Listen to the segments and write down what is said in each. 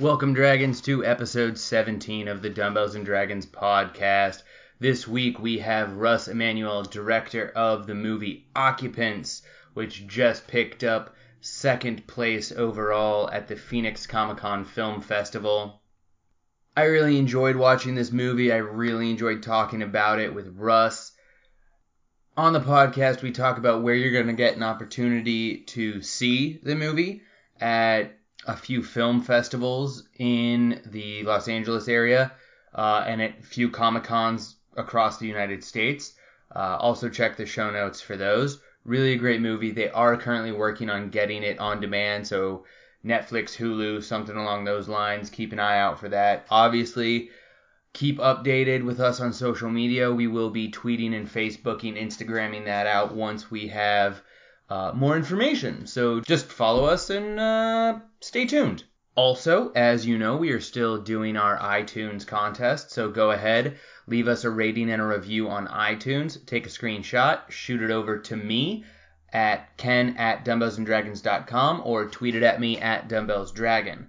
Welcome, Dragons, to episode 17 of the Dumbbells and Dragons podcast. This week we have Russ Emanuel, director of the movie Occupants, which just picked up second place overall at the Phoenix Comic Con Film Festival. I really enjoyed watching this movie. I really enjoyed talking about it with Russ. On the podcast, we talk about where you're going to get an opportunity to see the movie at a few film festivals in the Los Angeles area uh, and at a few Comic Cons across the United States. Uh, also, check the show notes for those. Really a great movie. They are currently working on getting it on demand, so Netflix, Hulu, something along those lines. Keep an eye out for that. Obviously, keep updated with us on social media. We will be tweeting and Facebooking, Instagramming that out once we have uh, more information. So just follow us and uh, stay tuned. Also, as you know, we are still doing our iTunes contest, so go ahead, leave us a rating and a review on iTunes, take a screenshot, shoot it over to me at ken at dumbbellsanddragons.com or tweet it at me at dumbbellsdragon.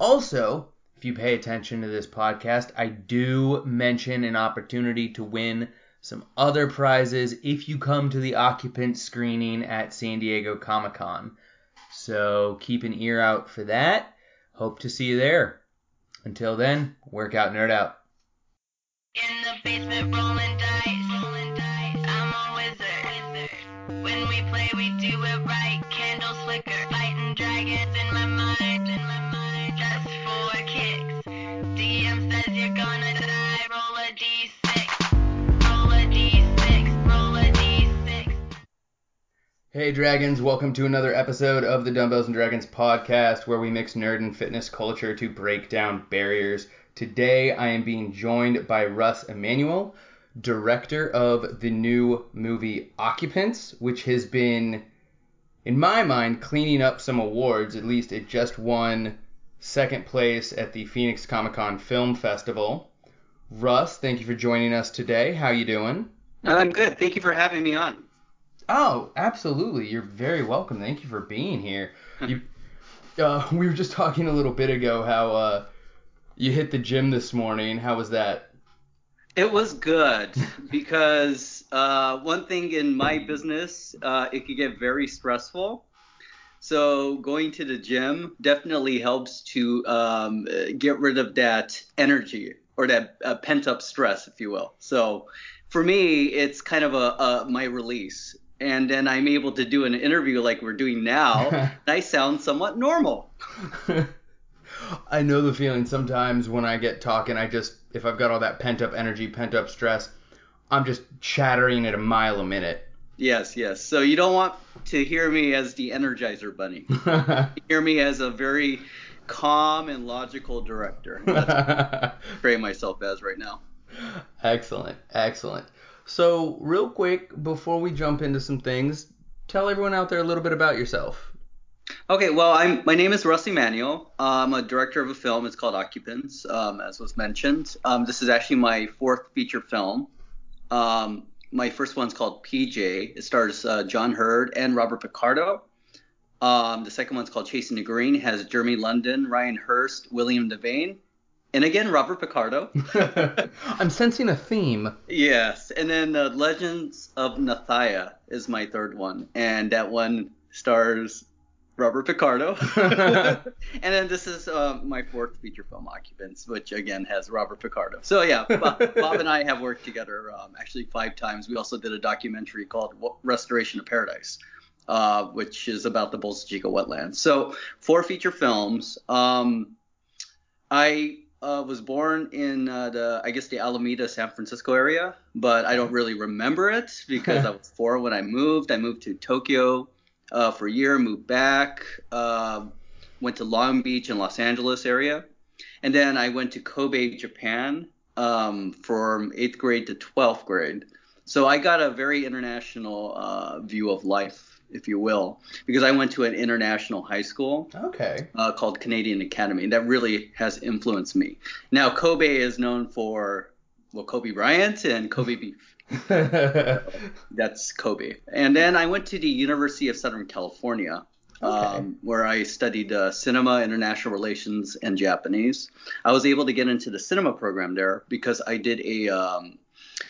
Also, if you pay attention to this podcast, I do mention an opportunity to win some other prizes if you come to the occupant screening at San Diego Comic Con. So keep an ear out for that. Hope to see you there. Until then, work out, nerd out. In the basement rolling dice, rolling dice. I'm a wizard. When we play, we do it right. Candles flicker, fighting dragons in my mind, in my mind. Just for kicks. DM says you're gonna die. Roll a d6. Hey Dragons, welcome to another episode of the Dumbbells and Dragons podcast where we mix nerd and fitness culture to break down barriers. Today I am being joined by Russ Emanuel, director of the new movie Occupants, which has been, in my mind, cleaning up some awards. At least it just won second place at the Phoenix Comic Con Film Festival. Russ, thank you for joining us today. How you doing? I'm good. Thank you for having me on. Oh, absolutely. You're very welcome. Thank you for being here. You, uh, we were just talking a little bit ago how uh, you hit the gym this morning. How was that? It was good because uh, one thing in my business, uh, it could get very stressful. So going to the gym definitely helps to um, get rid of that energy or that uh, pent up stress, if you will. So for me, it's kind of a, a my release. And then I'm able to do an interview like we're doing now. and I sound somewhat normal. I know the feeling sometimes when I get talking, I just, if I've got all that pent up energy, pent up stress, I'm just chattering at a mile a minute. Yes, yes. So you don't want to hear me as the Energizer Bunny. hear me as a very calm and logical director. That's what I myself as right now. excellent, excellent. So, real quick, before we jump into some things, tell everyone out there a little bit about yourself. Okay, well, I'm my name is Russ Emanuel. I'm a director of a film. It's called Occupants, um, as was mentioned. Um, this is actually my fourth feature film. Um, my first one's called PJ. It stars uh, John Heard and Robert Picardo. Um, the second one's called Chasing the Green. It has Jeremy London, Ryan Hurst, William Devane, and again Robert Picardo. I'm sensing a theme. Yes, and then uh, Legends of Nethiah is my third one, and that one stars Robert Picardo. and then this is uh, my fourth feature film, Occupants, which again has Robert Picardo. So yeah, Bob, Bob and I have worked together um, actually five times. We also did a documentary called Restoration of Paradise. Uh, which is about the Bolsa Chica wetlands. So four feature films. Um, I uh, was born in uh, the I guess the Alameda, San Francisco area, but I don't really remember it because I was four when I moved. I moved to Tokyo uh, for a year, moved back, uh, went to Long Beach and Los Angeles area, and then I went to Kobe, Japan, um, from eighth grade to twelfth grade. So I got a very international uh, view of life, if you will, because I went to an international high school Okay. uh, called Canadian Academy. That really has influenced me. Now, Kobe is known for, well, Kobe Bryant and Kobe beef. That's Kobe. And then I went to the University of Southern California um, where I studied uh, cinema, international relations, and Japanese. I was able to get into the cinema program there because I did a um,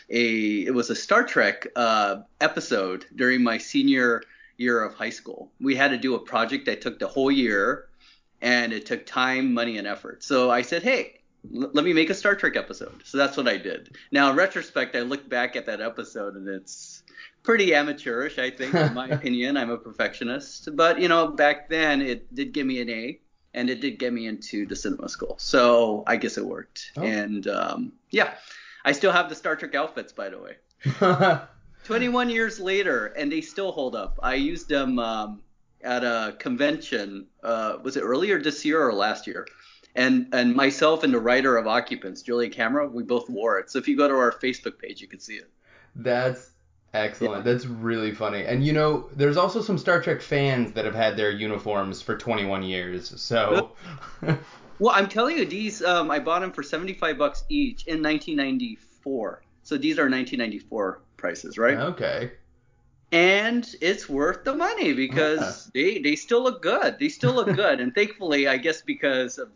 a it was a Star Trek uh, episode during my senior year of high school. We had to do a project that took the whole year, and it took time, money, and effort. So I said, hey. l- Let me make a Star Trek episode. So that's what I did. Now, in retrospect, I look back at that episode and it's pretty amateurish, I think, in my opinion. I'm a perfectionist. But, you know, back then it did give me an A and it did get me into the cinema school. So I guess it worked. Oh. And um, yeah, I still have the Star Trek outfits, by the way. 21 years later, and they still hold up. I used them um, at a convention. Uh, was it earlier this year or last year? And and myself and the writer of Occupants, Julia Camara, we both wore it. So if you go to our Facebook page, you can see it. That's excellent. That's really funny. And you know, there's also some Star Trek fans that have had their uniforms for 21 years. So Well, I'm telling you, these um, I bought them for 75 bucks each in 1994. So these are 1994 prices, right? okay. and it's worth the money because they they still look good. They still look good, and thankfully, I guess because of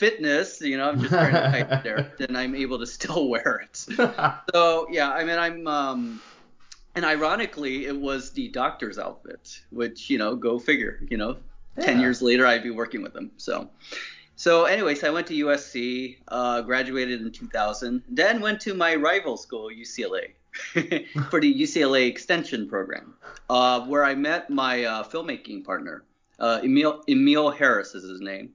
fitness, you know, I'm just wearing a tight there, then I'm able to still wear it. So yeah, I mean, I'm um, and ironically, it was the doctor's outfit, which you know, go figure, you know, ten years later, I'd be working with them. So. So, anyways, I went to USC, uh, graduated in 2000, then went to my rival school, UCLA, for the UCLA Extension program, uh, where I met my uh, filmmaking partner. Uh, Emil, Emil Harris is his name.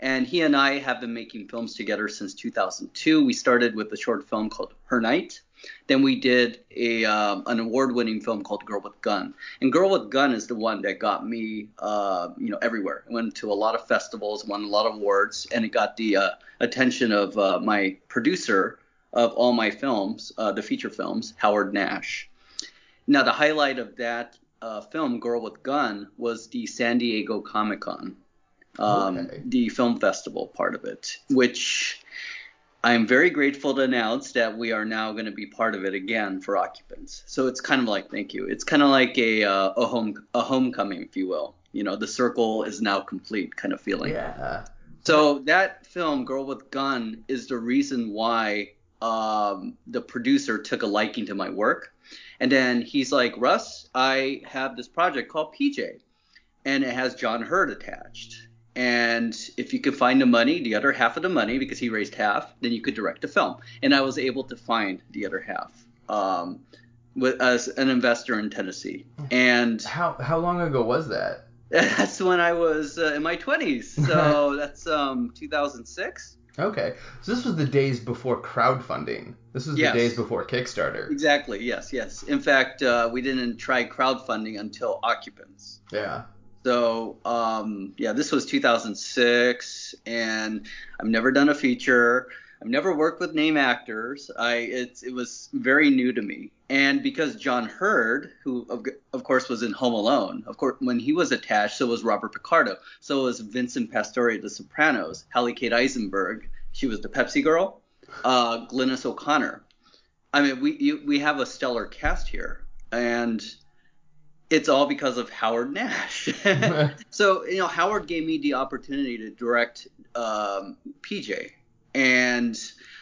And he and I have been making films together since 2002. We started with a short film called Her Night. Then we did a um, an award-winning film called Girl with Gun. And Girl with Gun is the one that got me, uh, you know, everywhere. I went to a lot of festivals, won a lot of awards, and it got the uh, attention of uh, my producer of all my films, uh, the feature films, Howard Nash. Now, the highlight of that uh, film, Girl with Gun, was the San Diego Comic Con, um, Okay. the film festival part of it, which I'm very grateful to announce that we are now going to be part of it again for occupants. So it's kind of like thank you. It's kind of like a uh, a home a homecoming, if you will. You know, the circle is now complete kind of feeling. yeah. So that film, Girl with Gun, is the reason why um, the producer took a liking to my work. And then he's like, Russ, I have this project called PJ, and it has John Heard attached. And if you could find the money, the other half of the money, because he raised half, then you could direct the film. And I was able to find the other half um, with, as an investor in Tennessee. And How how long ago was that? that's when I was uh, in my 20s. So that's um 2006. Okay. So this was the days before crowdfunding. This was Yes. the days before Kickstarter. Exactly. Yes. Yes. In fact, uh, we didn't try crowdfunding until Occupants. Yeah. So um, yeah, this was 2006, and I've never done a feature. I've never worked with name actors. I it's it was very new to me, and because John Heard, who of, of course was in Home Alone, of course when he was attached, so was Robert Picardo, so was Vincent Pastore of The Sopranos, Hallie Kate Eisenberg, she was the Pepsi girl, uh, Glynis O'Connor. I mean, we you, we have a stellar cast here, and it's all because of Howard Nash. so you know, Howard gave me the opportunity to direct um, PJ, and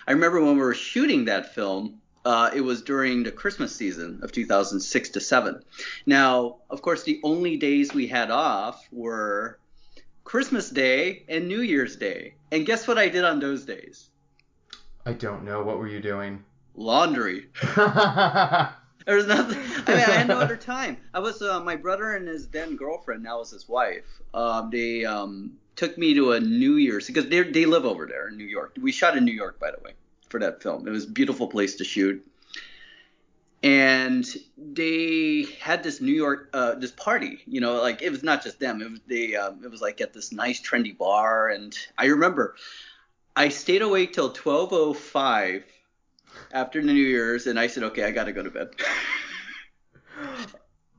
I remember when we were shooting that film. Uh, it was during the Christmas season of 2006 to 7. Now, of course, the only days we had off were Christmas Day and New Year's Day. And guess what I did on those days? I don't know. What were you doing? Laundry. There was nothing. I mean, I had no other time. I was uh, my brother and his then girlfriend, now was his wife. Um, they um, took me to a New Year's because they they live over there in New York. We shot in New York, by the way, for that film. It was a beautiful place to shoot. And they had this New York uh, this party, you know, like it was not just them. It was they um, it was like at this nice trendy bar, and I remember I stayed awake till 12:05 after the New Year's, and I said, okay, I got to go to bed.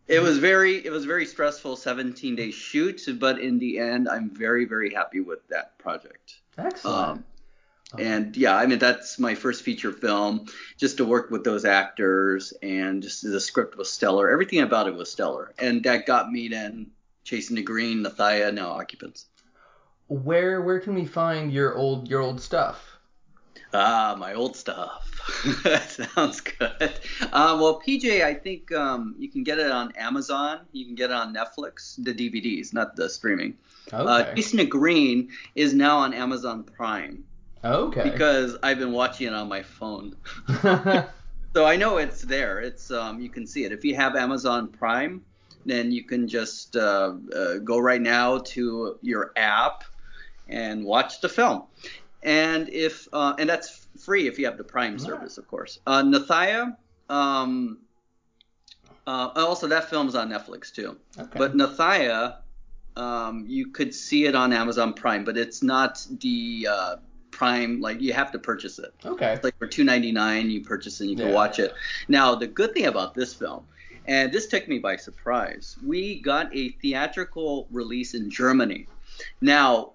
it was very, it was very stressful, 17 day shoot, but in the end, I'm very, very happy with that project. Excellent. Um, and yeah, I mean that's my first feature film. Just to work with those actors, and just the script was stellar. Everything about it was stellar, and that got me then Chasing the Green, Nethiah, now Occupants. Where where can we find your old your old stuff? Ah, my old stuff. that sounds good. Um, well, PJ, I think um, you can get it on Amazon. You can get it on Netflix, the DVDs, not the streaming. Uh, Okay. Chasing the Green is now on Amazon Prime okay. because I've been watching it on my phone. So I know it's there. It's um, you can see it if you have Amazon Prime. Then you can just uh, uh, go right now to your app and watch the film. And if uh, and that's free if you have the Prime service, of course. Uh, Nethiah. Um, uh, also, that film's on Netflix too. okay. But Nethiah, um, you could see it on Amazon Prime, but it's not the uh, Prime. Like you have to purchase it. okay. It's like for two ninety nine, you purchase it and you can Yeah. watch it. Now the good thing about this film, and this took me by surprise, we got a theatrical release in Germany. Now,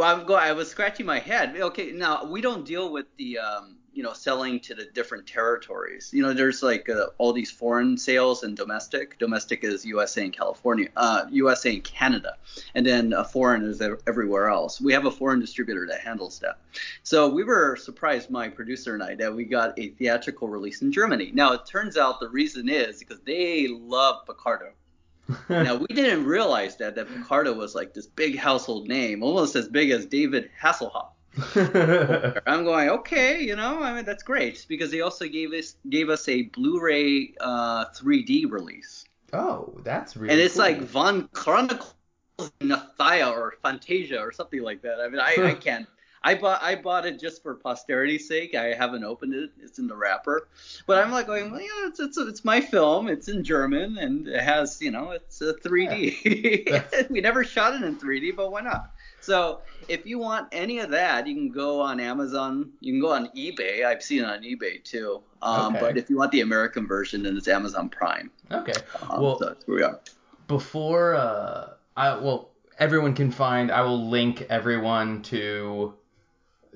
well, go. I was scratching my head. Okay, now we don't deal with the um, you know selling to the different territories. You know, there's like uh, all these foreign sales and domestic. Domestic is USA and California, uh, USA and Canada, and then foreign is everywhere else. We have a foreign distributor that handles that. So we were surprised, my producer and I, that we got a theatrical release in Germany. Now it turns out the reason is because they love Picardo. Now we didn't realize that that Picardo was like this big household name, almost as big as David Hasselhoff. I'm going, okay, you know, I mean that's great because they also gave us gave us a Blu-ray uh, 3D release, oh, that's really. and it's cool. like Von Chronicles Nethiah or Fantasia or something like that. I mean, I, I can't. I bought I bought it just for posterity's sake. I haven't opened it. It's in the wrapper, but I'm like going, well, yeah, it's it's it's my film. It's in German and it has you know it's a 3D. we never shot it in 3D, but why not? So if you want any of that, you can go on Amazon. You can go on eBay. I've seen it on eBay too. Um, Okay. But if you want the American version, then it's Amazon Prime. okay. Um, Well- so that's where we are. before uh I well everyone can find I will link everyone to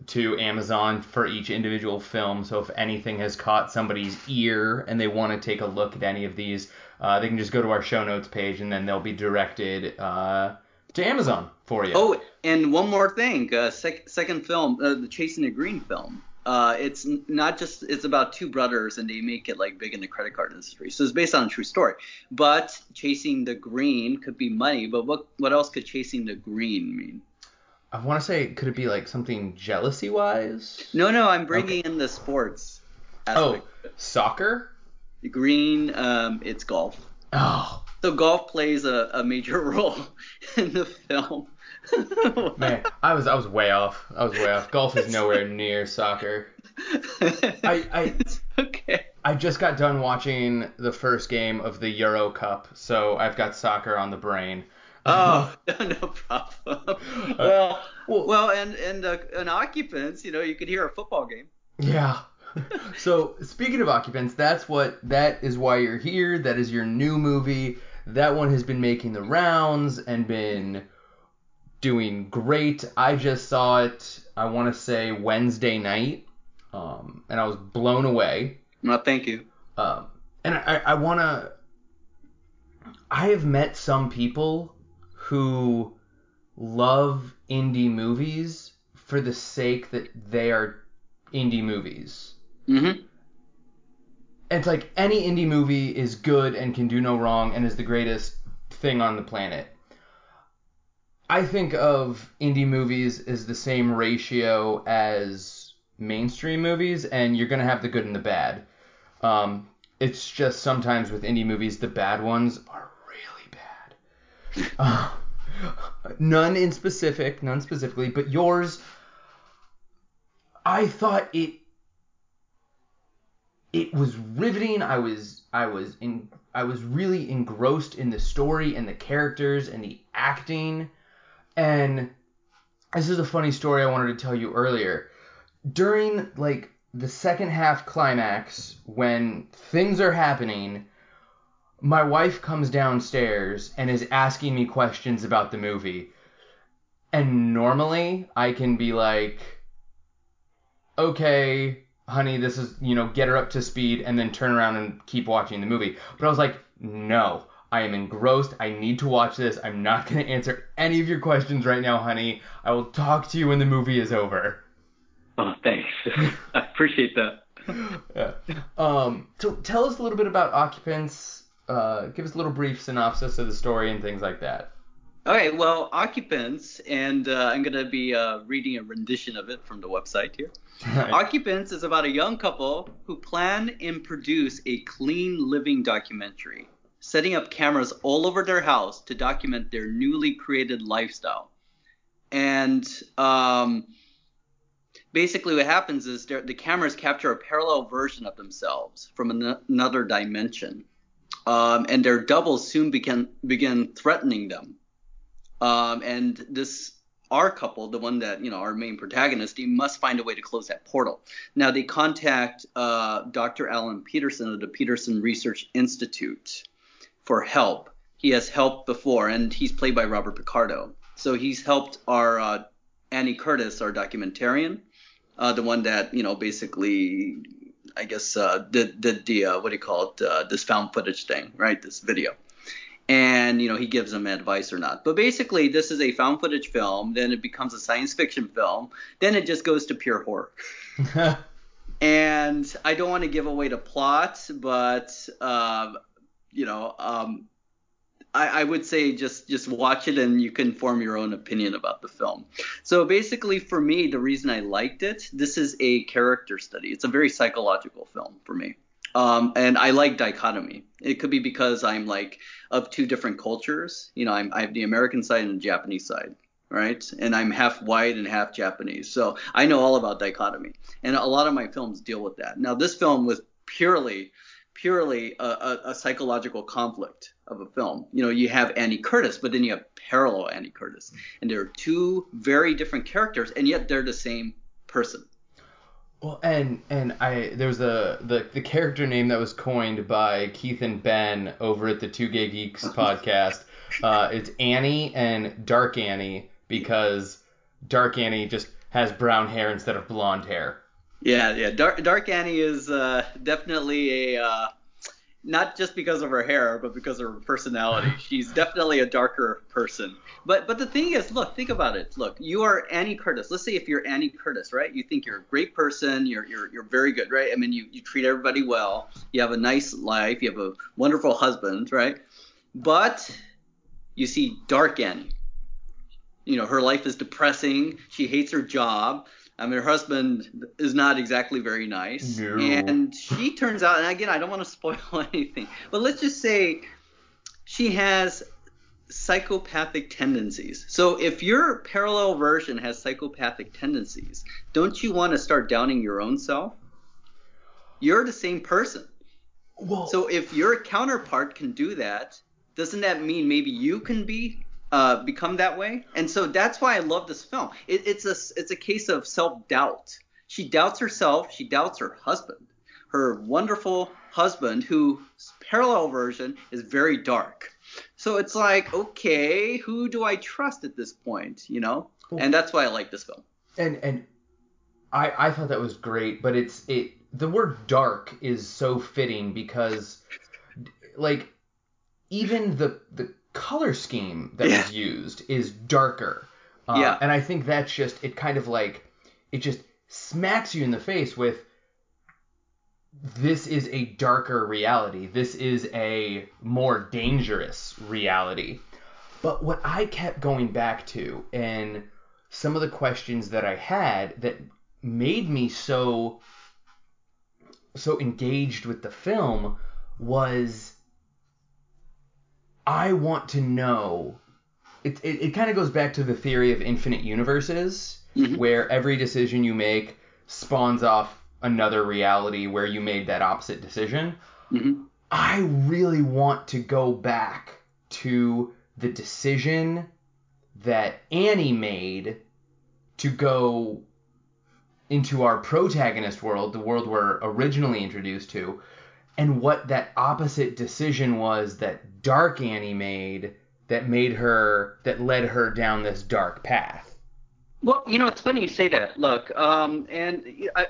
to Amazon for each individual film. So if anything has caught somebody's ear and they want to take a look at any of these, uh, they can just go to our show notes page and then they'll be directed uh, to Amazon for you. Oh, and one more thing. Uh, sec- second film, uh, the Chasing the Green film. Uh, it's not just it's about two brothers and they make it like big in the credit card industry. So it's based on a true story. But chasing the green could be money. But what what else could chasing the green mean? I want to say could it be like something jealousy wise? No, no, I'm bringing in the sports. Oh, soccer? The green, um, it's golf. Oh, So golf plays a, a major role in the film. man, I was I was way off. I was way off. Golf is nowhere near soccer. I- I- okay. I just got done watching the first game of the Euro Cup, so I've got soccer on the brain. Oh, no problem. well, well- well, and and uh, an occupants, you know, you could hear a football game. Yeah. so speaking of occupants, that's what that is why you're here. That is your new movie. That one has been making the rounds and been doing great. I just saw it. I want to say Wednesday night, um, and I was blown away. No, thank you. Um, and I, I want to. I have met some people who love indie movies for the sake that they are indie movies. Mm-hmm. It's like any indie movie is good and can do no wrong and is the greatest thing on the planet. I think of indie movies as the same ratio as mainstream movies, and you're gonna have the good and the bad. Um, it's just sometimes with indie movies, the bad ones are. Uh, none in specific, none specifically, but yours. I thought it it was riveting. I was I was in I was really engrossed in the story and the characters and the acting. And this is a funny story I wanted to tell you earlier. During like the second half climax when things are happening, my wife comes downstairs and is asking me questions about the movie. And normally I can be like okay, honey, this is, you know, get her up to speed and then turn around and keep watching the movie. But I was like, no, I am engrossed. I need to watch this. I'm not going to answer any of your questions right now, honey. I will talk to you when the movie is over. Oh, thanks. I appreciate that. Yeah. Um, so tell us a little bit about Occupants. Uh, give us a little brief synopsis of the story and things like that. Okay, well, Occupants, and uh, I'm going to be uh, reading a rendition of it from the website here. Occupants is about a young couple who plan and produce a clean living documentary, setting up cameras all over their house to document their newly created lifestyle. And um, basically, what happens is the cameras capture a parallel version of themselves from an- another dimension. Um, and their doubles soon began begin threatening them. Um, and this our couple, the one that you know our main protagonist, he must find a way to close that portal. Now they contact uh, Dr. Alan Peterson of the Peterson Research Institute for help. He has helped before, and he's played by Robert Picardo. So he's helped our uh, Annie Curtis, our documentarian, uh, the one that you know basically, I guess, uh, did did the uh, what do you call it, uh, this found footage thing, right? This video and you know he gives them advice or not. But basically, this is a found footage film. Then it becomes a science fiction film. Then it just goes to pure horror. And I don't want to give away the plot, but um, you know, um, I, I would say just just watch it and you can form your own opinion about the film. So basically, for me, the reason I liked it, this is a character study. It's a very psychological film for me. Um, and I like dichotomy. It could be because I'm like of two different cultures. You know, I'm, I have the American side and the Japanese side, right? And I'm half white and half Japanese. So I know all about dichotomy. And a lot of my films deal with that. Now, this film was purely, purely a, a, a psychological conflict of a film. You know, you have Annie Curtis, but then you have parallel Annie Curtis. And they're two very different characters, and yet they're the same person. Well, and and I there's a the the character name that was coined by Keith and Ben over at the Two Gay Geeks podcast. Uh, it's Annie and Dark Annie because Dark Annie just has brown hair instead of blonde hair. Yeah, yeah. Dark, Dark Annie is uh, definitely a uh, not just because of her hair, but because of her personality. She's definitely a darker person. But but the thing is, look, think about it. Look, you are Annie Curtis. Let's say if you're Annie Curtis, right? You think you're a great person. You're you're you're very good, right? I mean, you you treat everybody well. You have a nice life. You have a wonderful husband, right? But you see Dark Annie. You know, her life is depressing. She hates her job. I mean, her husband is not exactly very nice. No. And she turns out, and again, I don't want to spoil anything, but let's just say she has psychopathic tendencies. So if your parallel version has psychopathic tendencies, don't you want to start downing your own self? You're the same person. Well, So if your counterpart can do that, doesn't that mean maybe you can be uh, become that way? And so that's why I love this film. It, it's a it's a case of self doubt. She doubts herself. She doubts her husband, her wonderful husband, whose parallel version is very dark. So it's like, okay, who do I trust at this point? You know, and that's why I like this film. and and I I thought that was great, but it's it the word dark is so fitting because like even the the color scheme that Yeah. was used is darker. Uh, Yeah. And I think that's just it kind of like it just smacks you in the face with this is a darker reality. This is a more dangerous reality. But what I kept going back to and some of the questions that I had that made me so so engaged with the film was I want to know it it, it kind of goes back to the theory of infinite universes Mhm. where every decision you make spawns off another reality where you made that opposite decision. hmm I really want to go back to the decision that Annie made to go into our protagonist world, the world we're originally introduced to, and what that opposite decision was that Dark Annie made that made her that led her down this dark path. Well, you know, it's funny you say that. Look, um, and I,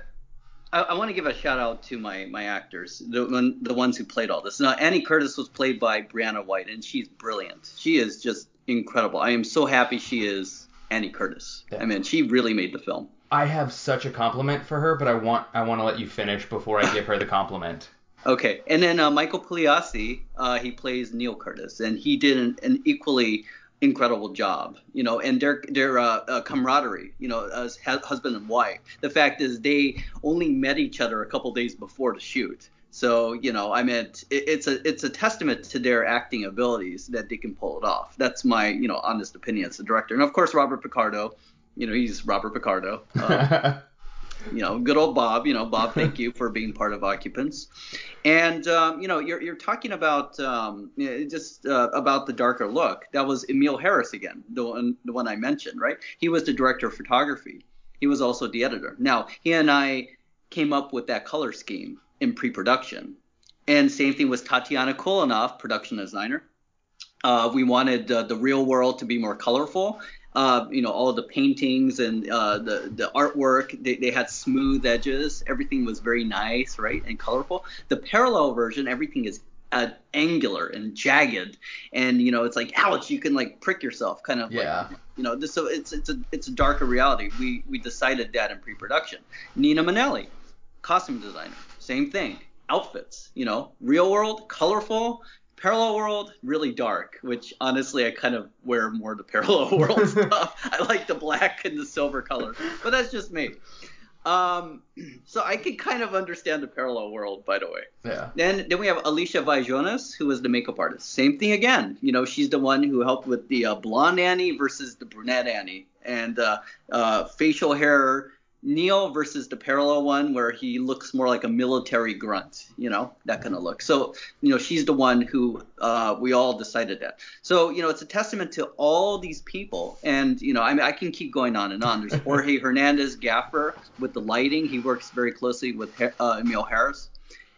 I, I want to give a shout out to my my actors, the the ones who played all this. Now, Annie Curtis was played by Brianna White, and she's brilliant. She is just incredible. I am so happy she is Annie Curtis. Yeah. I mean, she really made the film. I have such a compliment for her, but I want I want to let you finish before I give her the compliment. Okay, and then uh, Michael Pugliese, uh, he plays Neil Curtis, and he did an, an equally incredible job. You know, and their their uh, uh, camaraderie, you know, as hu- husband and wife. The fact is, they only met each other a couple days before the shoot. So you know, I meant it, it's a it's a testament to their acting abilities that they can pull it off. That's my you know honest opinion as a director, and of course Robert Picardo. You know, he's Robert Picardo. You know, good old Bob. You know, Bob, thank you for being part of Occupants. And um, you know, you're you're talking about um, just uh, about the darker look. That was Emil Harris again, the one the one I mentioned, right? He was the director of photography. He was also the editor. Now, he and I came up with that color scheme in pre-production. And same thing with Tatiana Kulinov, production designer. Uh, we wanted uh, the real world to be more colorful. Uh, you know, all the paintings and uh, the the artwork, they, they had smooth edges. Everything was very nice, right, and colorful. The parallel version, everything is uh, angular and jagged, and you know, it's like, ouch, you can like prick yourself, kind of. Yeah. Like, you know, this, so it's it's a it's a darker reality. We we decided that in pre-production. Nina Manelli, costume designer, same thing. Outfits, you know, real world, colorful, parallel world, really dark. Which honestly, I kind of wear more the parallel world stuff. I like the black and the silver color, but that's just me. Um, so I can kind of understand the parallel world, by the way. yeah. Then then we have Alicia Vajonas, who was the makeup artist. Same thing again. You know, she's the one who helped with the uh, blonde Annie versus the brunette Annie, and uh, uh, facial hair Neil versus the parallel one where he looks more like a military grunt. You know, that kind of look. So you know, she's the one who uh, we all decided that. So you know, it's a testament to all these people, and you know, I mean, I can keep going on and on. There's Jorge Hernandez Gaffer with the lighting. He works very closely with uh, Emil Harris.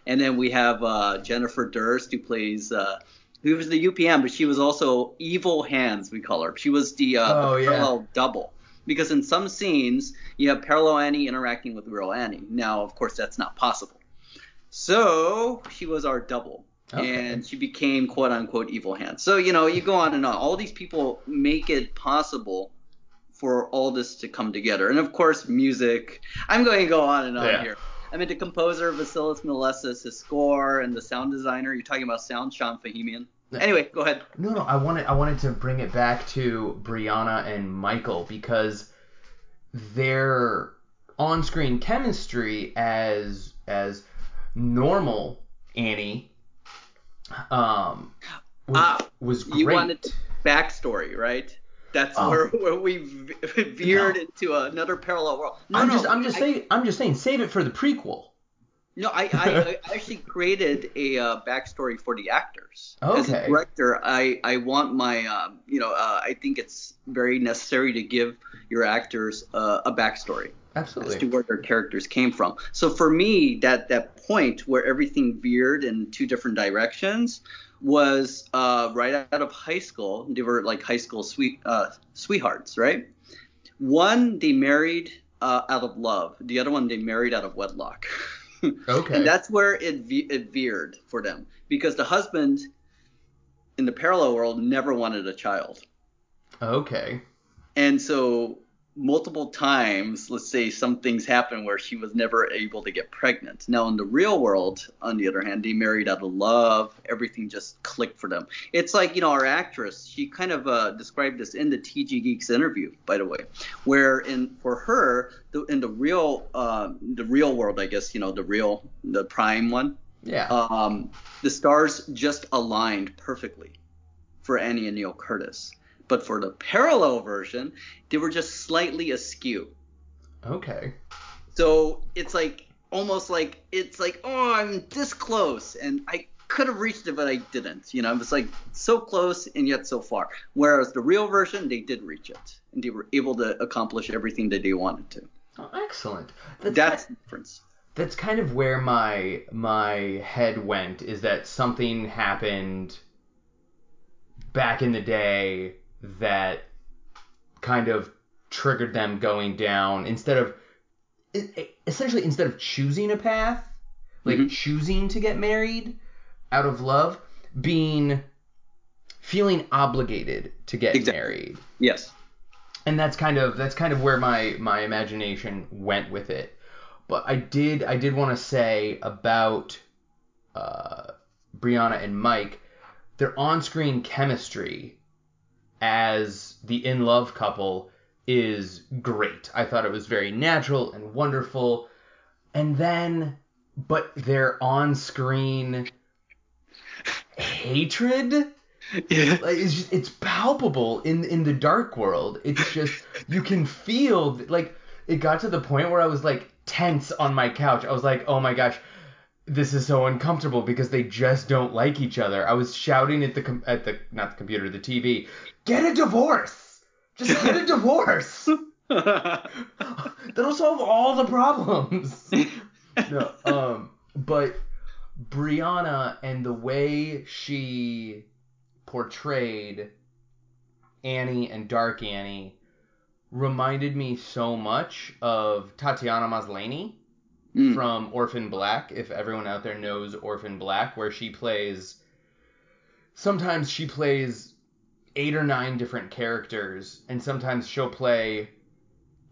And then we have uh, Jennifer Durst, who plays, uh, who was the UPM, but she was also Evil Hands, we call her. She was the, uh, Oh, the yeah. parallel double. Because in some scenes, you have parallel Annie interacting with real Annie. Now, of course, that's not possible. So she was our double. Okay. And she became quote unquote evil hand. So, you know, you go on and on. All these people make it possible for all this to come together. And of course, music. I'm going to go on and on Yeah. here. I mean, the composer Vasilis Milesis, his score, and the sound designer. You're talking about sound, Sean Fahimian. Anyway, go ahead. No, no, I wanted I wanted to bring it back to Brianna and Michael because their on-screen chemistry as as normal Annie um was, Ah, was great. You wanted backstory, right? That's Oh. where, where we veered No. into another parallel world. No, I'm no, just I'm just I- saying I'm just saying save it for the prequel. No, I, I, I actually created a uh, backstory for the actors. Okay. As a director, I, I want my, um, you know, uh, I think it's very necessary to give your actors uh, a backstory Absolutely. as to where their characters came from. So for me, that that point where everything veered in two different directions was uh, right out of high school. They were like high school sweet uh, sweethearts, right? One they married uh, out of love. The other one they married out of wedlock. Okay. And that's where it, ve- it veered for them because the husband in the parallel world never wanted a child. Okay. And so multiple times, let's say some things happen where she was never able to get pregnant. Now in the real world, on the other hand, they married out of love. Everything just clicked for them. It's like, you know, our actress, she kind of uh, described this in the TG Geeks interview, by the way, where in for her, the, in the real uh, the real world, I guess, you know, the real the prime one, Yeah. um, the stars just aligned perfectly for Annie and Neil Curtis. But for the parallel version, they were just slightly askew. okay. So it's like almost like it's like, oh, I'm this close, and I could have reached it, but I didn't. You know, it was like so close and yet so far. Whereas the real version, they did reach it, and they were able to accomplish everything that they wanted to. Oh, excellent. That's, That's the difference. that's kind of where my my head went is that something happened back in the day that kind of triggered them going down instead of essentially instead of choosing a path, like Mhm. choosing to get married out of love, being feeling obligated to get Exactly. married. Yes. And that's kind of that's kind of where my my imagination went with it. But I did I did want to say about uh, Brianna and Mike, their on-screen chemistry as the in love couple is great. I thought it was very natural and wonderful. And then, but their on-screen hatred Yeah. like it's just it's palpable in in the dark world. It's just you can feel like it got to the point where I was like tense on my couch. I was like, "Oh my gosh, this is so uncomfortable because they just don't like each other." I was shouting at the com- at the not the computer, the TV, "Get a divorce! Just get a divorce! That'll solve all the problems." no, um, but Brianna and the way she portrayed Annie and Dark Annie reminded me so much of Tatiana Maslany Mm. from Orphan Black. If everyone out there knows Orphan Black, where she plays, sometimes she plays eight or nine different characters, and sometimes she'll play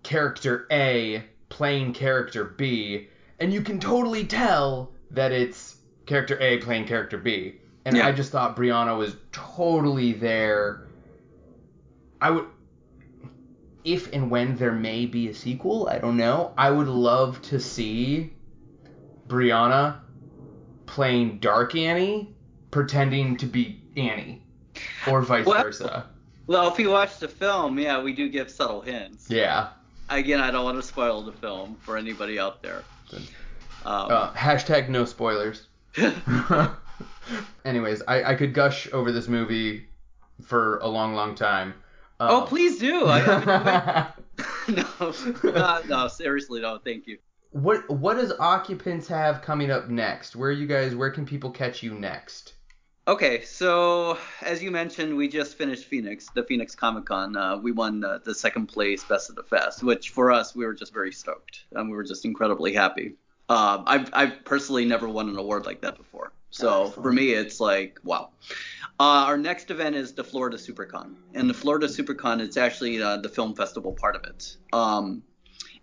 character A playing character B, and you can totally tell that it's character A playing character B. And Yeah. I just thought Brianna was totally there. I would, if and when there may be a sequel, I don't know. I would love to see Brianna playing Dark Annie, pretending to be Annie, or vice Well- versa. Well, if you watch the film, yeah, we do give subtle hints. Yeah. Again, I don't want to spoil the film for anybody out there. Um, Uh, hashtag no spoilers. Anyways, I, I could gush over this movie for a long, long time. Oh, Um, please do. I, no, no, no, seriously, no, thank you. what what does Occupants have coming up next? Where are you guys? Where can people catch you next? Okay, so as you mentioned, we just finished Phoenix, the Phoenix Comic Con. Uh, we won uh, the second place Best of the Fest, which for us, we were just very stoked. and we were just incredibly happy. Um, I've, I've personally never won an award like that before. So for me, it's like, wow. Uh, our next event is the Florida SuperCon. And the Florida SuperCon, it's actually uh, the film festival part of it. Um,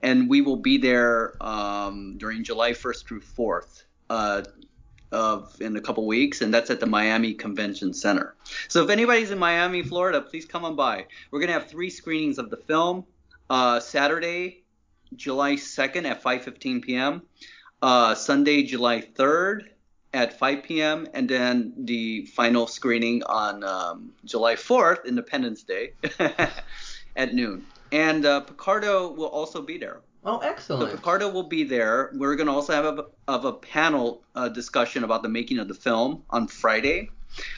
and we will be there um, during July 1st through 4th. Uh, of in a couple weeks, and that's at the Miami Convention Center. So if anybody's in Miami, Florida, please come on by. We're gonna have three screenings of the film. Uh, Saturday, July 2nd at 5:15 p.m. Uh, Sunday, July 3rd at 5 p.m. and then the final screening on um, July 4th, Independence Day, at noon. And uh, Picardo will also be there. Oh, So excellent. Picardo will be there. We're going to also have a, of a panel uh, discussion about the making of the film on Friday.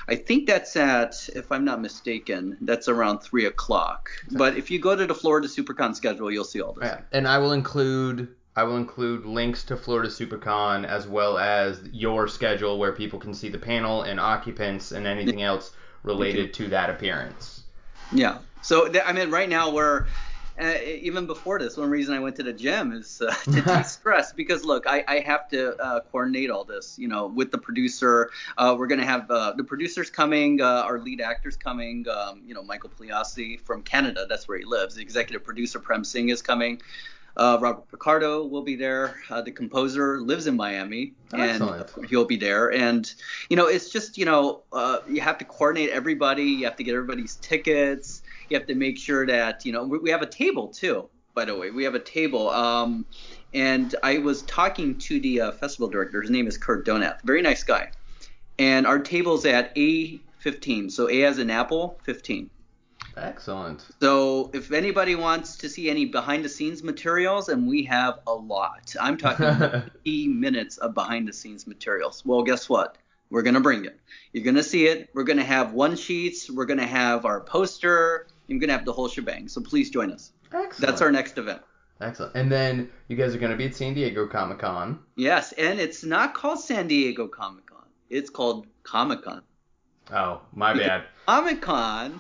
I think that's at, if I'm not mistaken, that's around three o'clock. But if you go to the Florida SuperCon schedule, you'll see all this. Yeah, and I will include I will include links to Florida SuperCon as well as your schedule where people can see the panel and occupants and anything else related to that appearance. Yeah. So I mean, right now we're uh, even before this. One reason I went to the gym is uh, to de-stress because look, I, I have to uh, coordinate all this. You know, with the producer, uh, we're gonna have uh, the producers coming, uh, our lead actors coming. Um, you know, Michael Pugliese from Canada, that's where he lives. The executive producer Prem Singh is coming. Uh, Robert Picardo will be there. Uh, the composer lives in Miami, and Excellent. he'll be there. And you know, it's just you know, uh, you have to coordinate everybody. You have to get everybody's tickets. You have to make sure that you know we, we have a table too. By the way, we have a table. Um, and I was talking to the uh, festival director. His name is Kurt Donath. Very nice guy. And our table's at A15. So A as an apple, 15. Excellent. So if anybody wants to see any behind the scenes materials, and we have a lot. I'm talking 50 minutes of behind the scenes materials. Well, guess what? We're going to bring it. You're going to see it. We're going to have one sheets. We're going to have our poster. You're going to have the whole shebang. So please join us. Excellent. That's our next event. Excellent. And then you guys are going to be at San Diego Comic Con. Yes, and it's not called San Diego Comic Con. It's called Comic Con. Oh, my bad. Comic Con,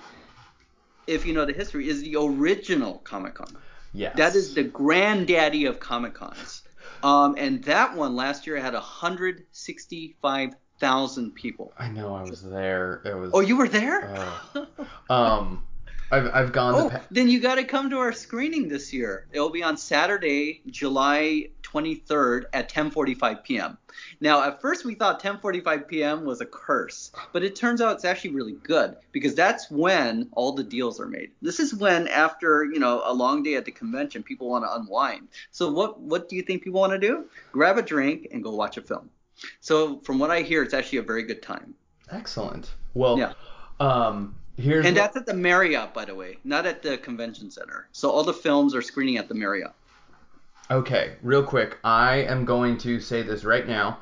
if you know the history, is the original Comic Con. Yes. That is the granddaddy of Comic Cons. Um, and that one last year had 165,000 people. I know I was there. It was. Oh, you were there? Oh. Um, I've I've gone Oh, the. Pa- then you got to come to our screening this year. It'll be on Saturday, July 23rd at 10:45 p.m. Now, at first we thought 10:45 p.m. was a curse, but it turns out it's actually really good because that's when all the deals are made. This is when after, you know, a long day at the convention, people want to unwind. So what what do you think people want to do? Grab a drink and go watch a film. So from what I hear, it's actually a very good time. Excellent. Well, Yeah. um, here's And what- that's at the Marriott, by the way, not at the convention center. So all the films are screening at the Marriott. Okay, real quick, I am going to say this right now.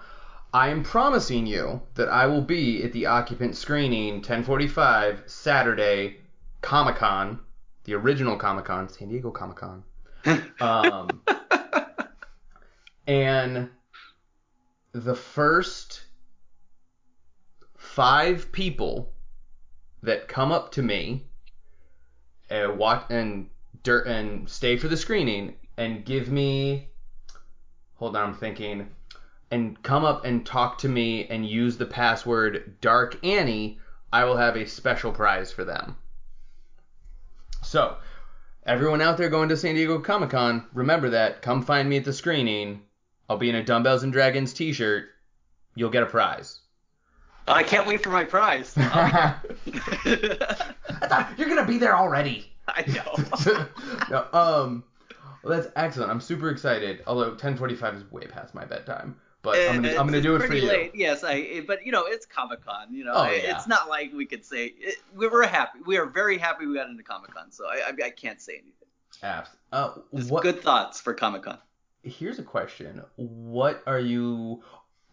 I am promising you that I will be at the occupant screening 1045 Saturday Comic Con, the original Comic Con, San Diego Comic Con. Um, and the first five people that come up to me and walk and dirt and stay for the screening and give me hold on I'm thinking and come up and talk to me and use the password dark annie I will have a special prize for them so everyone out there going to San Diego Comic Con remember that come find me at the screening I'll be in a Dumbbells and Dragons t-shirt you'll get a prize I can't wait for my prize. I thought you're gonna be there already. I know. no, um, well, that's excellent. I'm super excited. Although 10:45 is way past my bedtime, but I'm gonna I'm gonna do it for pretty you. Late. Yes, I. But you know, it's Comic Con. You know, Oh, I- yeah. it's not like we could say it, we were happy. We are very happy we got into Comic Con. So I, I, I can't say anything. Abs. Uh, what? good thoughts for Comic Con. Here's a question. What are you?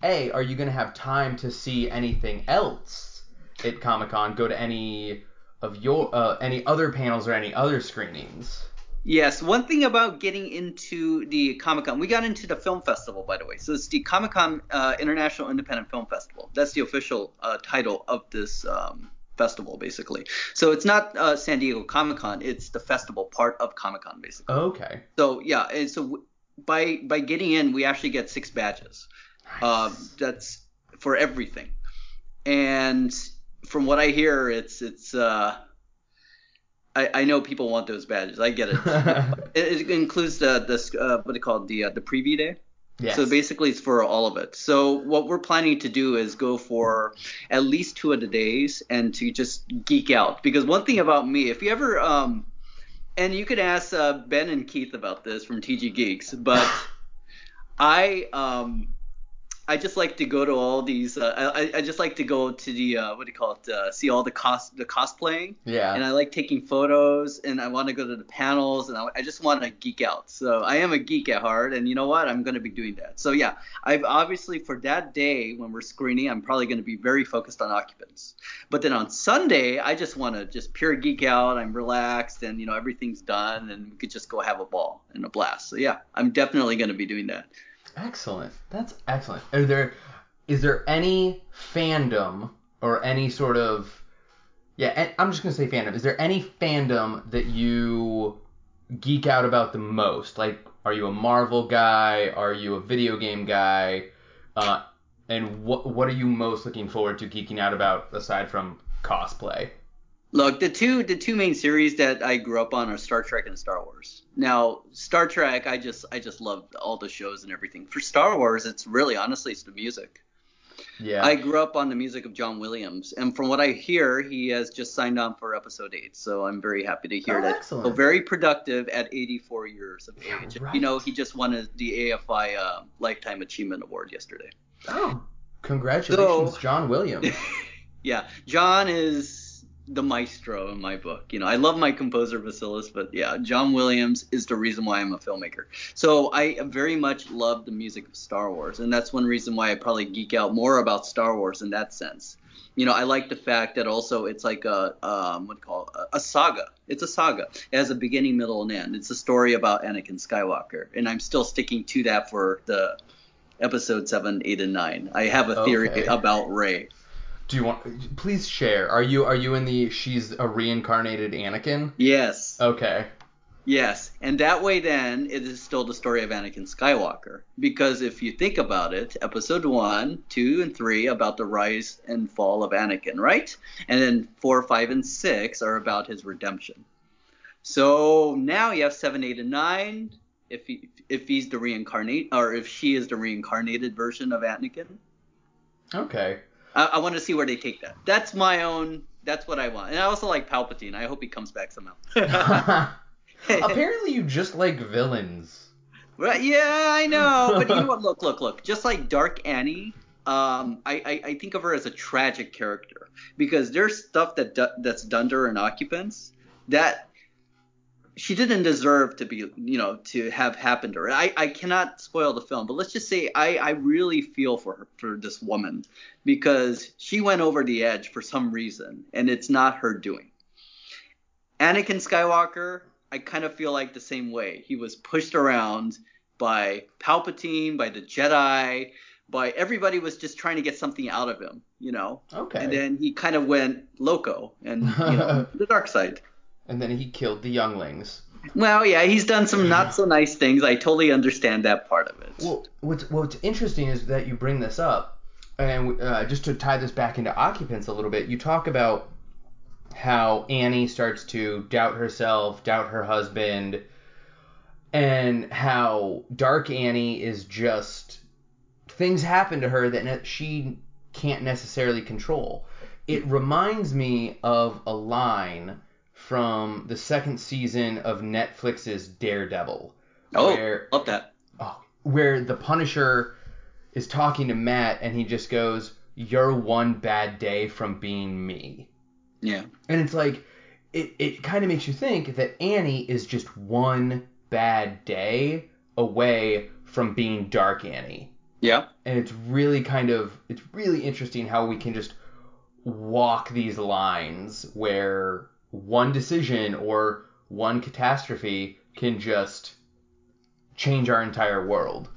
A, are you gonna have time to see anything else at Comic Con? Go to any of your uh, any other panels or any other screenings? Yes, one thing about getting into the Comic Con, we got into the film festival, by the way. So it's the Comic Con uh, International Independent Film Festival. That's the official uh, title of this um, festival, basically. So it's not uh, San Diego Comic Con; it's the festival part of Comic Con, basically. Okay. So yeah, and so w- by by getting in, we actually get six badges. Uh, that's for everything. And from what I hear, it's it's. Uh, I, I know people want those badges. I get it. it, it includes the the uh, what they call the uh, the preview day. yes. So basically, it's for all of it. So what we're planning to do is go for at least two of the days and to just geek out. Because one thing about me, if you ever, um, and you could ask uh, Ben and Keith about this from TG Geeks, but I, um, I just like to go to all these. Uh, I, I just like to go to the uh, what do you call it? Uh, see all the cos the cosplaying yeah. and I like taking photos, and I want to go to the panels, and I, I just want to geek out. So I am a geek at heart, and you know what? I'm going to be doing that. So yeah, I've obviously for that day when we're screening, I'm probably going to be very focused on occupants. But then on Sunday, I just want to just pure geek out. I'm relaxed, and you know everything's done, and we could just go have a ball and a blast. So yeah, I'm definitely going to be doing that. Excellent. That's excellent. Are there is there any fandom or any sort of yeah, I'm just gonna say fandom. Is there any fandom that you geek out about the most? Like, are you a Marvel guy? Are you a video game guy? Uh, and what what are you most looking forward to geeking out about aside from cosplay? Look, the two the two main series that I grew up on are Star Trek and Star Wars. Now, Star Trek, I just I just love all the shows and everything. For Star Wars, it's really honestly it's the music. Yeah. I grew up on the music of John Williams, and from what I hear, he has just signed on for episode eight. So I'm very happy to hear Oh, that. excellent. So very productive at 84 years of Yeah, age. right. You know, he just won the AFI uh, Lifetime Achievement Award yesterday. oh, congratulations, So- John Williams. Yeah, John is the maestro in my book. You know, I love my composer Vasilis, but yeah, John Williams is the reason why I'm a filmmaker. So I very much love the music of Star Wars, and that's one reason why I probably geek out more about Star Wars in that sense. You know, I like the fact that also it's like a um, what call it? a, a saga. It's a saga. It has a beginning, middle, and end. It's a story about Anakin Skywalker, and I'm still sticking to that for the episode seven, eight, and nine. I have a theory Okay. about Rey. Do you want? Please share. Are you are you in the she's a reincarnated Anakin? Yes. Okay. Yes, and that way then it is still the story of Anakin Skywalker. Because if you think about it, episode one, two, and three about the rise and fall of Anakin, right? And then four, five, and six are about his redemption. So now you have seven, eight, and nine. If he, if he's the reincarnate, or if she is the reincarnated version of Anakin, Okay. I, I want to see where they take that. That's my own. That's what I want, and I also like Palpatine. I hope he comes back somehow. Apparently, you just like villains. Right? Yeah, I know. But you know what? Look, look, look. Just like Dark Annie, um, I, I, I think of her as a tragic character because there's stuff that do, that's done to her in Occupants that she didn't deserve to be, you know, to have happened to her. I, I cannot spoil the film, but let's just say I, I really feel for her, for this woman because she went over the edge for some reason, and it's not her doing. Anakin Skywalker, I kind of feel like the same way. He was pushed around by Palpatine, by the Jedi, by everybody was just trying to get something out of him, you know. Okay. And then he kind of went loco and you know the dark side. And then he killed the younglings. Well, yeah, he's done some not so nice things. I totally understand that part of it. Well, what's what's interesting is that you bring this up, and uh, just to tie this back into occupants a little bit, you talk about how Annie starts to doubt herself, doubt her husband, and how Dark Annie is just things happen to her that she can't necessarily control. It reminds me of a line from the second season of Netflix's Daredevil. oh, where- love that. oh, where the Punisher is talking to Matt and he just goes, "You're one bad day from being me," Yeah. and it's like, it it kind of makes you think that Annie is just one bad day away from being Dark Annie, Yeah. and it's really kind of it's really interesting how we can just walk these lines where one decision or one catastrophe can just change our entire world.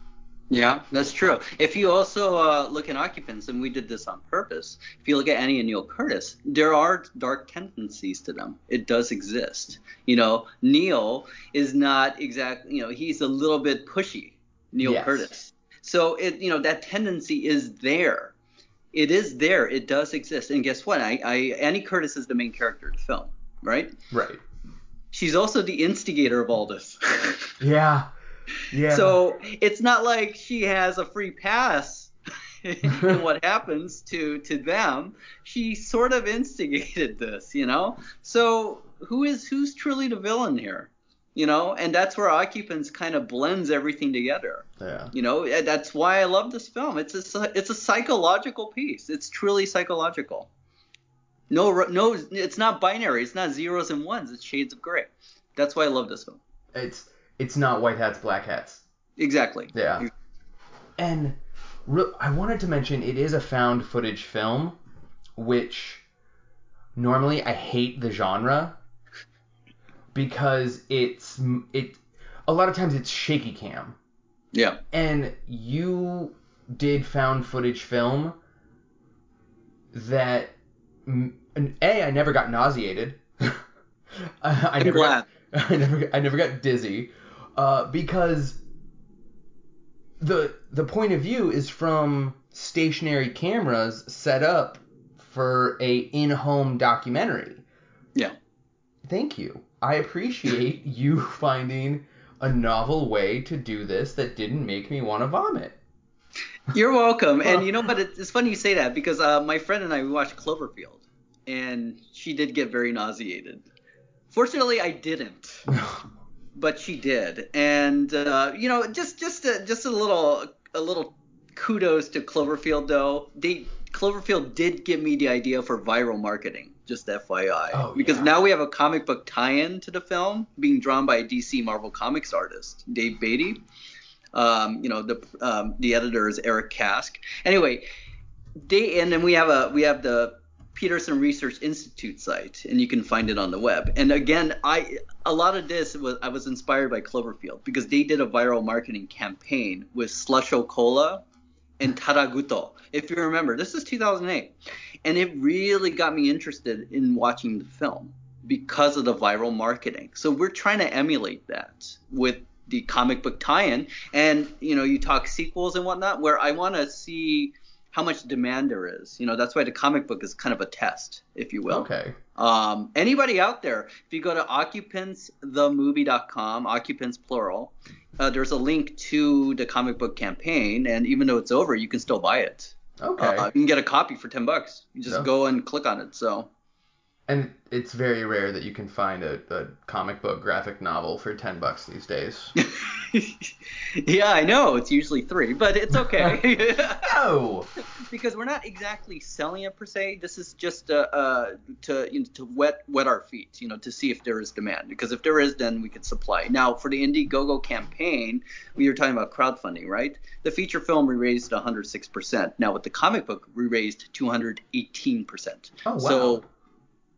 Yeah, that's true. If you also uh, look at occupants, and we did this on purpose, if you look at Annie and Neil Curtis, there are dark tendencies to them. It does exist. You know, Neil is not exactly, you know, he's a little bit pushy, Neil Yes. Curtis. So it, you know, that tendency is there. It is there. It does exist. And guess what? I, I Annie Curtis is the main character of the film, right? Right. She's also the instigator of all this. Yeah. Yeah. So it's not like she has a free pass in what happens to to them. She sort of instigated this, you know. So who is who's truly the villain here? You know, and that's where Occupants kind of blends everything together. yeah. You know, that's why I love this film. It's a it's a psychological piece. It's truly psychological. No, no, it's not binary. It's not zeros and ones. It's shades of gray. That's why I love this film. It's it's not white hats, black hats. Exactly. Yeah. And re- I wanted to mention it is a found footage film, which normally I hate the genre because it's it a lot of times it's shaky cam. Yeah. And you did found footage film that and a I never got nauseated. I, I never glad. Got, I never I never got dizzy uh, because the the point of view is from stationary cameras set up for a in-home documentary. Yeah. Thank you. I appreciate you finding a novel way to do this that didn't make me want to vomit. You're welcome. And you know what? It's, it's funny you say that because uh, my friend and I we watched Cloverfield, and she did get very nauseated. Fortunately, I didn't, but she did. And uh, you know, just just a, just a little a little kudos to Cloverfield though. They Cloverfield did give me the idea for viral marketing. Just FYI, Oh, because yeah. now we have a comic book tie-in to the film being drawn by a DC Marvel Comics artist, Dave Beatty. Um, you know, the um, the editor is Eric Kask. Anyway, they and then we have a we have the Peterson Research Institute site, and you can find it on the web. And again, I a lot of this was I was inspired by Cloverfield because they did a viral marketing campaign with Slusho Cola and Tagruato. If you remember, this is 2008, and it really got me interested in watching the film. because of the viral marketing. So we're trying to emulate that with the comic book tie-in. And you know, you talk sequels and whatnot, where I want to see how much demand there is. You know, that's why the comic book is kind of a test, if you will. Okay. Um, anybody out there, if you go to occupantsthemovie.com, occupants plural, uh, there's a link to the comic book campaign, and even though it's over, you can still buy it. Okay. Uh, you can get a copy for ten bucks. You just Yeah. go and click on it. So and it's very rare that you can find a, a comic book graphic novel for ten bucks these days. yeah, I know it's usually three, but it's okay no. because we're not exactly selling it per se. This is just uh, uh, to you know, to wet wet our feet, you know, to see if there is demand. Because if there is, then we could supply. Now for the Indiegogo campaign, we were talking about crowdfunding, right? The feature film we raised 106 percent. Now with the comic book, we raised 218 percent. Oh wow. So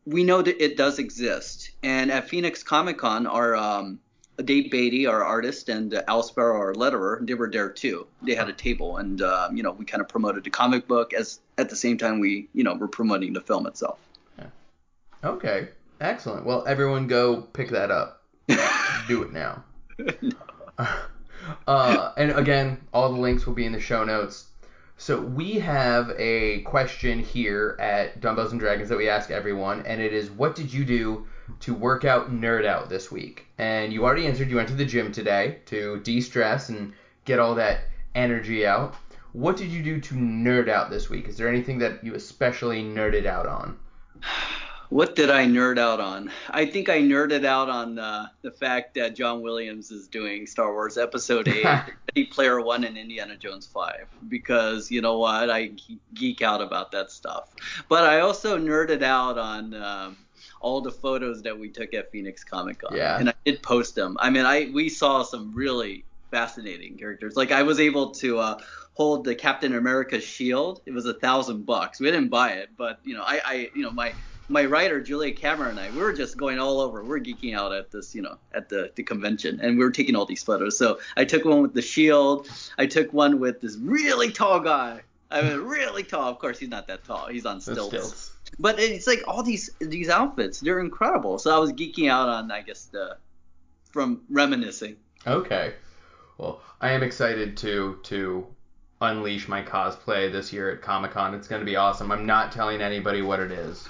we know that it does exist. And at Phoenix Comic Con, our um, Dave Beatty, our artist, and uh, Al Sparrow, our letterer, they were there too. They had a table, and uh, you know we kind of promoted the comic book as at the same time we you know were promoting the film itself. okay. Excellent. Well, everyone go pick that up. Do it now. Uh, and again, all the links will be in the show notes. So we have a question here at Dumbbells and Dragons that we ask everyone, and it is, what did you do to work out nerd out this week? And you already answered. You went to the gym today to de-stress and get all that energy out. What did you do to nerd out this week? Is there anything that you especially nerded out on? What did I nerd out on? I think I nerded out on uh, the fact that John Williams is doing Star Wars Episode 8, Ready Player One, and Indiana Jones 5. Because, you know what? I geek out about that stuff. But I also nerded out on. Um, all the photos that we took at Phoenix Comic Con, Yeah. and I did post them. I mean, I we saw some really fascinating characters. Like I was able to uh, hold the Captain America shield. It was a thousand bucks. We didn't buy it, but you know, I, I you know my my writer Julia Camara and I, we were just going all over. We are geeking out at this, you know, at the, the convention, and we were taking all these photos. So I took one with the shield. I took one with this really tall guy. I mean, really tall. Of course, he's not that tall. He's on stilts. stilts. But it's like all these these outfits, they're incredible. So I was geeking out on, I guess, the from reminiscing. Okay. Well, I am excited to to unleash my cosplay this year at Comic Con. It's going to be awesome. I'm not telling anybody what it is,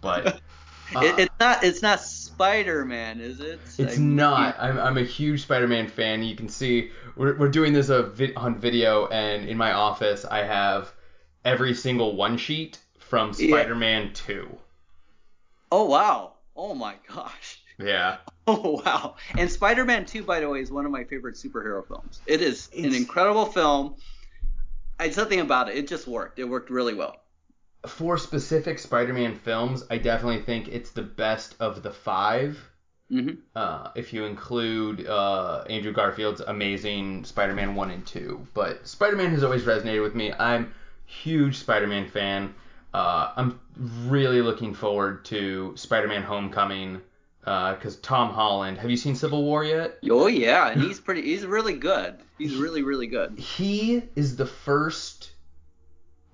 but uh, It, it's not it's not Spider Man, is it? it's I- not. I'm, I'm a huge Spider-Man fan. You can see we're, we're doing this a vi- on video, and in my office I have every single one sheet from Spider-Man 2. Oh wow! Oh my gosh! Yeah. Oh wow! And Spider Man 2, by the way, is one of my favorite superhero films. It is an incredible film. I something about it. It just worked. It worked really well. For specific Spider-Man films, I definitely think it's the best of the five. hmm uh, if you include uh, Andrew Garfield's amazing Spider-Man 1 and 2. But Spider-Man has always resonated with me. I'm huge Spider-Man fan. Uh, I'm really looking forward to Spider-Man Homecoming because Tom Holland. Have you seen Civil War yet? Oh yeah, and he's pretty. He's really good. He's really really good. He is the first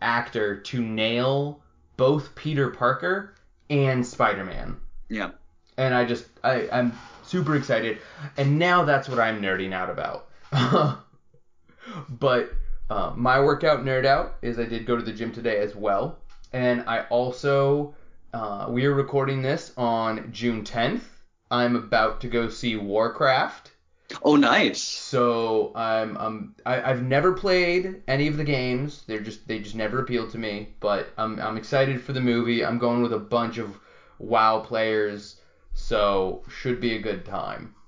actor to nail both Peter Parker and Spider-Man. Yeah. and I just I, I'm super excited. And now that's what I'm nerding out about. but uh, my workout nerd out is I did go to the gym today as well, and I also uh, we are recording this on June 10th. I'm about to go see Warcraft. Oh nice. So I'm um I, I've never played any of the games. They're just they just never appealed to me. But I'm I'm excited for the movie. I'm going with a bunch of WoW players, so should be a good time.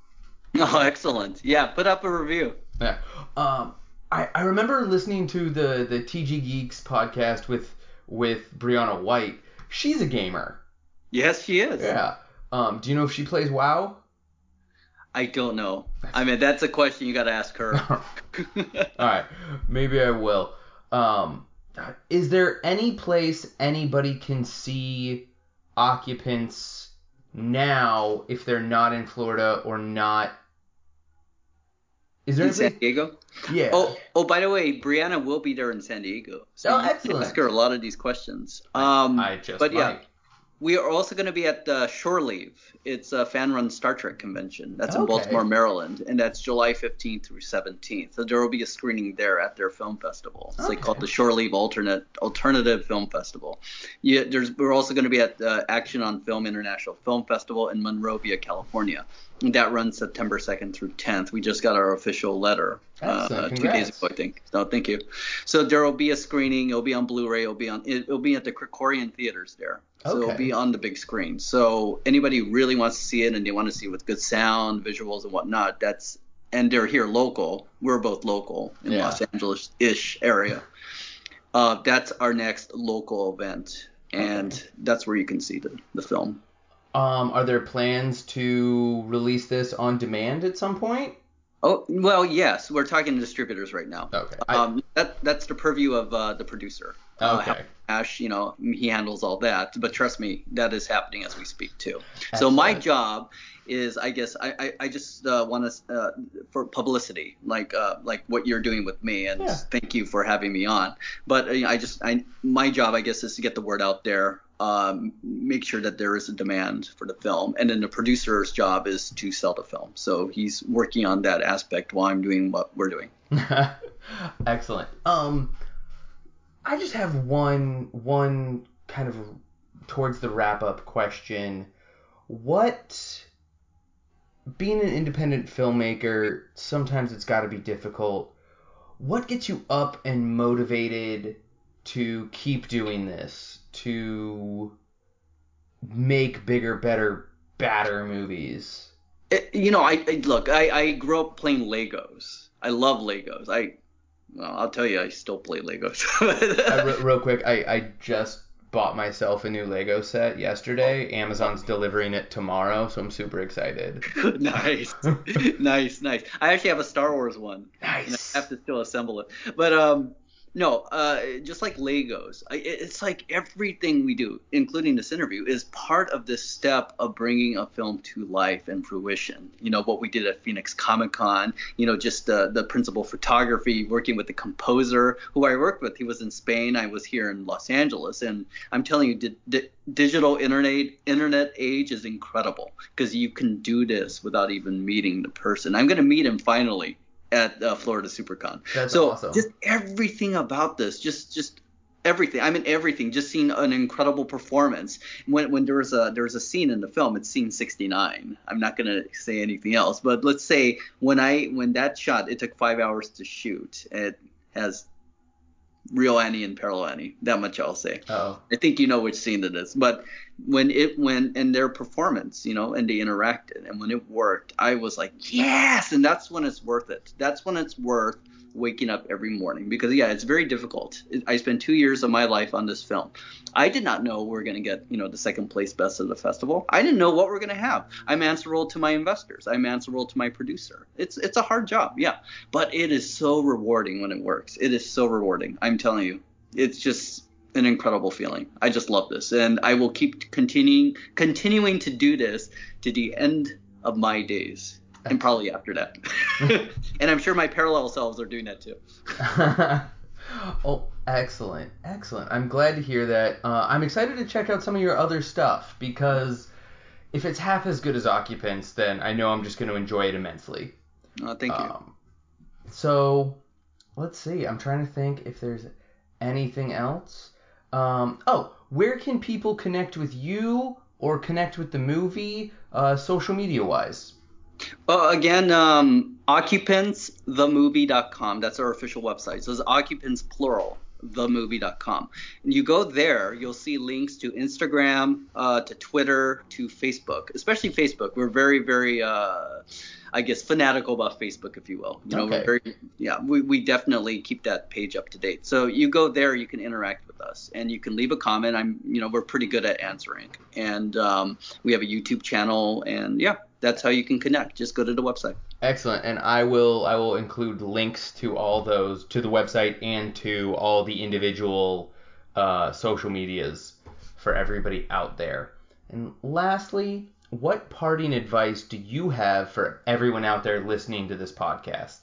Oh excellent. Yeah. Put up a review. Yeah. Um I, I remember listening to the the TG Geeks podcast with with Brianna White. She's a gamer. Yes, she is. Yeah. Um do you know if she plays WoW? I don't know. I mean, that's a question you got to ask her. All right, maybe I will. Um, is there any place anybody can see occupants now if they're not in Florida or not? Is there in San? Diego. Yeah. Oh, oh, by the way, Brianna will be there in San Diego. So Oh, excellent. Ask her a lot of these questions. Um, I just but yeah, might. We are also going to be at uh, Shore Leave. It's a fan-run Star Trek convention. That's in Baltimore, Maryland, and that's July 15th through 17th. So there will be a screening there at their film festival. It's like called the Shore Leave Alternate Alternative Film Festival. Yeah, there's we're also going to be at uh, Action on Film International Film Festival in Monrovia, California. That runs September 2nd through 10th. We just got our official letter uh, two days ago, I think. No, thank you. So there will be a screening. It'll be on Blu-ray. It'll be on. It'll be at the Krikorian theaters there. So it'll be on the big screen. So anybody who really wants to see it and they want to see it with good sound, visuals, and whatnot, that's and they're here local. We're both local in Yeah. Los Angeles-ish area. Uh, that's our next local event, and that's where you can see the, the film. Um, are there plans to release this on demand at some point? Oh well, yes, we're talking to distributors right now. Okay. I- Um, that that's the purview of uh, the producer. Uh, Ash, you know, he handles all that. But trust me, that is happening as we speak too. So my job is, I guess, I I, I just uh, want to uh, for publicity, like uh, like what you're doing with me, and Yeah. thank you for having me on. But uh, I just I my job, I guess, is to get the word out there. Um, make sure that there is a demand for the film, and then the producer's job is to sell the film. So he's working on that aspect while I'm doing what we're doing. Excellent. Um, I just have one one kind of towards the wrap up question. What being an independent filmmaker, sometimes it's got to be difficult. What gets you up and motivated to keep doing this? To make bigger, better, badder movies? It- you know, I, I look. I, I grew up playing Legos. I love Legos. I, well, I'll tell you, I still play. I, re- real quick, I, I just bought myself a new Lego set yesterday. Amazon's delivering it tomorrow, so I'm super excited. nice, nice, nice. I actually have a Star Wars one. and I Nice. have to still assemble it. But um, no, uh, just like Legos, it's like everything we do, including this interview, is part of this step of bringing a film to life and fruition. You know what we did at Phoenix Comic Con. You know, just the the principal photography, working with the composer who I worked with. He was in Spain. I was here in Los Angeles, and I'm telling you, di- di- digital internet internet age is incredible because you can do this without even meeting the person. I'm gonna meet him finally at uh, Florida SuperCon. That's so awesome. just everything about this, just just everything. I mean everything. Just seeing an incredible performance. When when there was a there was a scene in the film, it's scene 69. I'm not gonna say anything else, but let's say when I when that shot, it took five hours to shoot. It has real Annie and parallel Annie. That much I'll say. Oh, I think you know which scene it is. But when it went and their performance, you know, and they interacted, and when it worked, I was like, yes, and that's when it's worth it. That's when it's worth waking up every morning because yeah, it's very difficult. I spent two years of my life on this film. I did not know we were gonna get you know the second place best of the festival. I didn't know what we're gonna have. I'm answerable to my investors. I'm answerable to my producer. It's it's a hard job, yeah, but it is so rewarding when it works. It is so rewarding. I'm telling you, it's just an incredible feeling. I just love this, and I will keep continuing continuing to do this to the end of my days, and probably after that. and I'm sure my parallel selves are doing that too. oh, excellent, excellent. I'm glad to hear that. Uh, I'm excited to check out some of your other stuff because if it's half as good as Occupants, then I know I'm just going to enjoy it immensely. Uh, thank you. Um, so let's see. I'm trying to think if there's anything else. Um, oh, where can people connect with you or connect with the movie, uh, social media wise? Uh, again, um, occupantsthemovie.com. That's our official website. So it's occupants plural themovie.com. And you go there, you'll see links to Instagram, uh, to Twitter, to Facebook, especially Facebook. We're very, very, uh, I guess, fanatical about Facebook, if you will. You know, Okay. we're very, yeah, we, we definitely keep that page up to date. So you go there, you can interact with us, and you can leave a comment. I'm, you know, we're pretty good at answering, and um, we have a YouTube channel, and yeah, that's how you can connect. Just go to the website. Excellent, and I will I will include links to all those to the website and to all the individual uh, social medias for everybody out there. And lastly, what parting advice do you have for everyone out there listening to this podcast?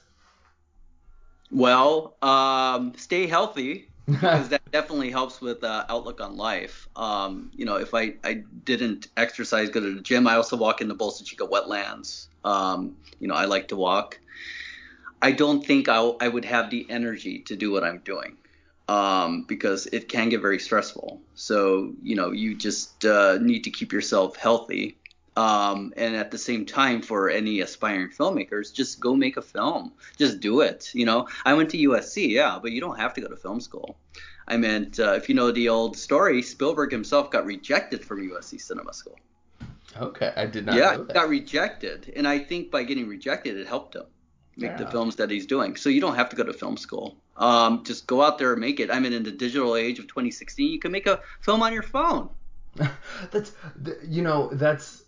Well, um, stay healthy. because definitely helps with uh, outlook on life. Um, you know, if I, I didn't exercise, go to the gym, I also walk in the Bolsa Chica wetlands. Um, you know, I like to walk. I don't think I'll, I would have the energy to do what I'm doing um, because it can get very stressful. So, you know, you just uh, need to keep yourself healthy. Um, and at the same time, for any aspiring filmmakers, just go make a film. Just do it. You know, I went to USC, yeah, but you don't have to go to film school. I meant, uh, if you know the old story, Spielberg himself got rejected from USC Cinema School. Okay, I did not yeah, know he that. got rejected, and I think by getting rejected, it helped him make the films that he's doing. So you don't have to go to film school. Um, just go out there and make it. I mean, in the digital age of 2016, you can make a film on your phone. that's you know that's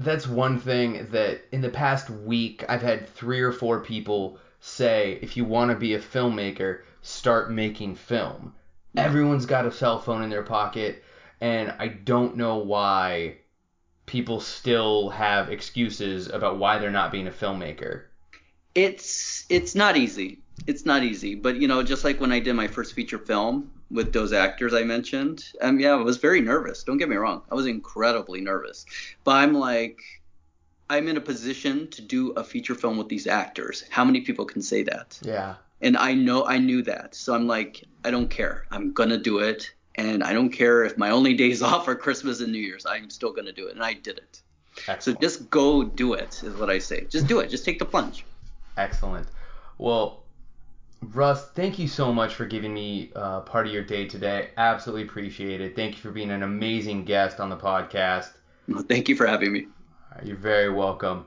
that's one thing that in the past week I've had three or four people say if you want to be a filmmaker start making film. Yeah. Everyone's got a cell phone in their pocket and I don't know why people still have excuses about why they're not being a filmmaker. It's it's not easy. It's not easy. But you know, just like when I did my first feature film with those actors I mentioned, um, yeah, I was very nervous. Don't get me wrong. I was incredibly nervous. But I'm like, I'm in a position to do a feature film with these actors. How many people can say that? Yeah. and I know I knew that. So I'm like, I don't care. I'm gonna do it, and I don't care if my only days off are Christmas and New Year's. I'm still gonna do it, and I did it. So just go do it is what I say. Just do it. Just take the plunge. Excellent. Well, Russ, thank you so much for giving me uh, part of your day today. Absolutely appreciate it. Thank you for being an amazing guest on the podcast. Well, Thank you for having me. Uh, You're very welcome.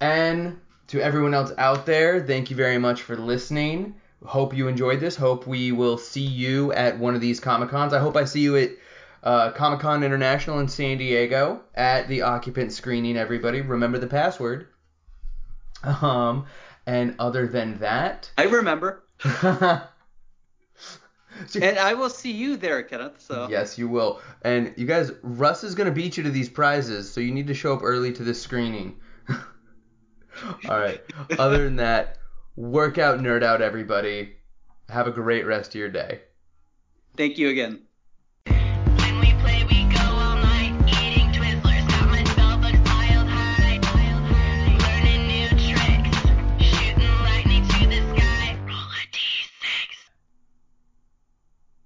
And to everyone else out there, thank you very much for listening. Hope you enjoyed this. Hope we will see you at one of these Comic Cons. I hope I see you at uh, Comic Con International in San Diego at the occupant screening. Everybody, remember the password. Um, and other than that, I remember, and I will see you there, Kenneth. So Yes, you will. And you guys, Russ is going to beat you to these prizes, so you need to show up early to this screening. All right. Other than that, work out, nerd out, everybody. Have a great rest of your day. thank you again.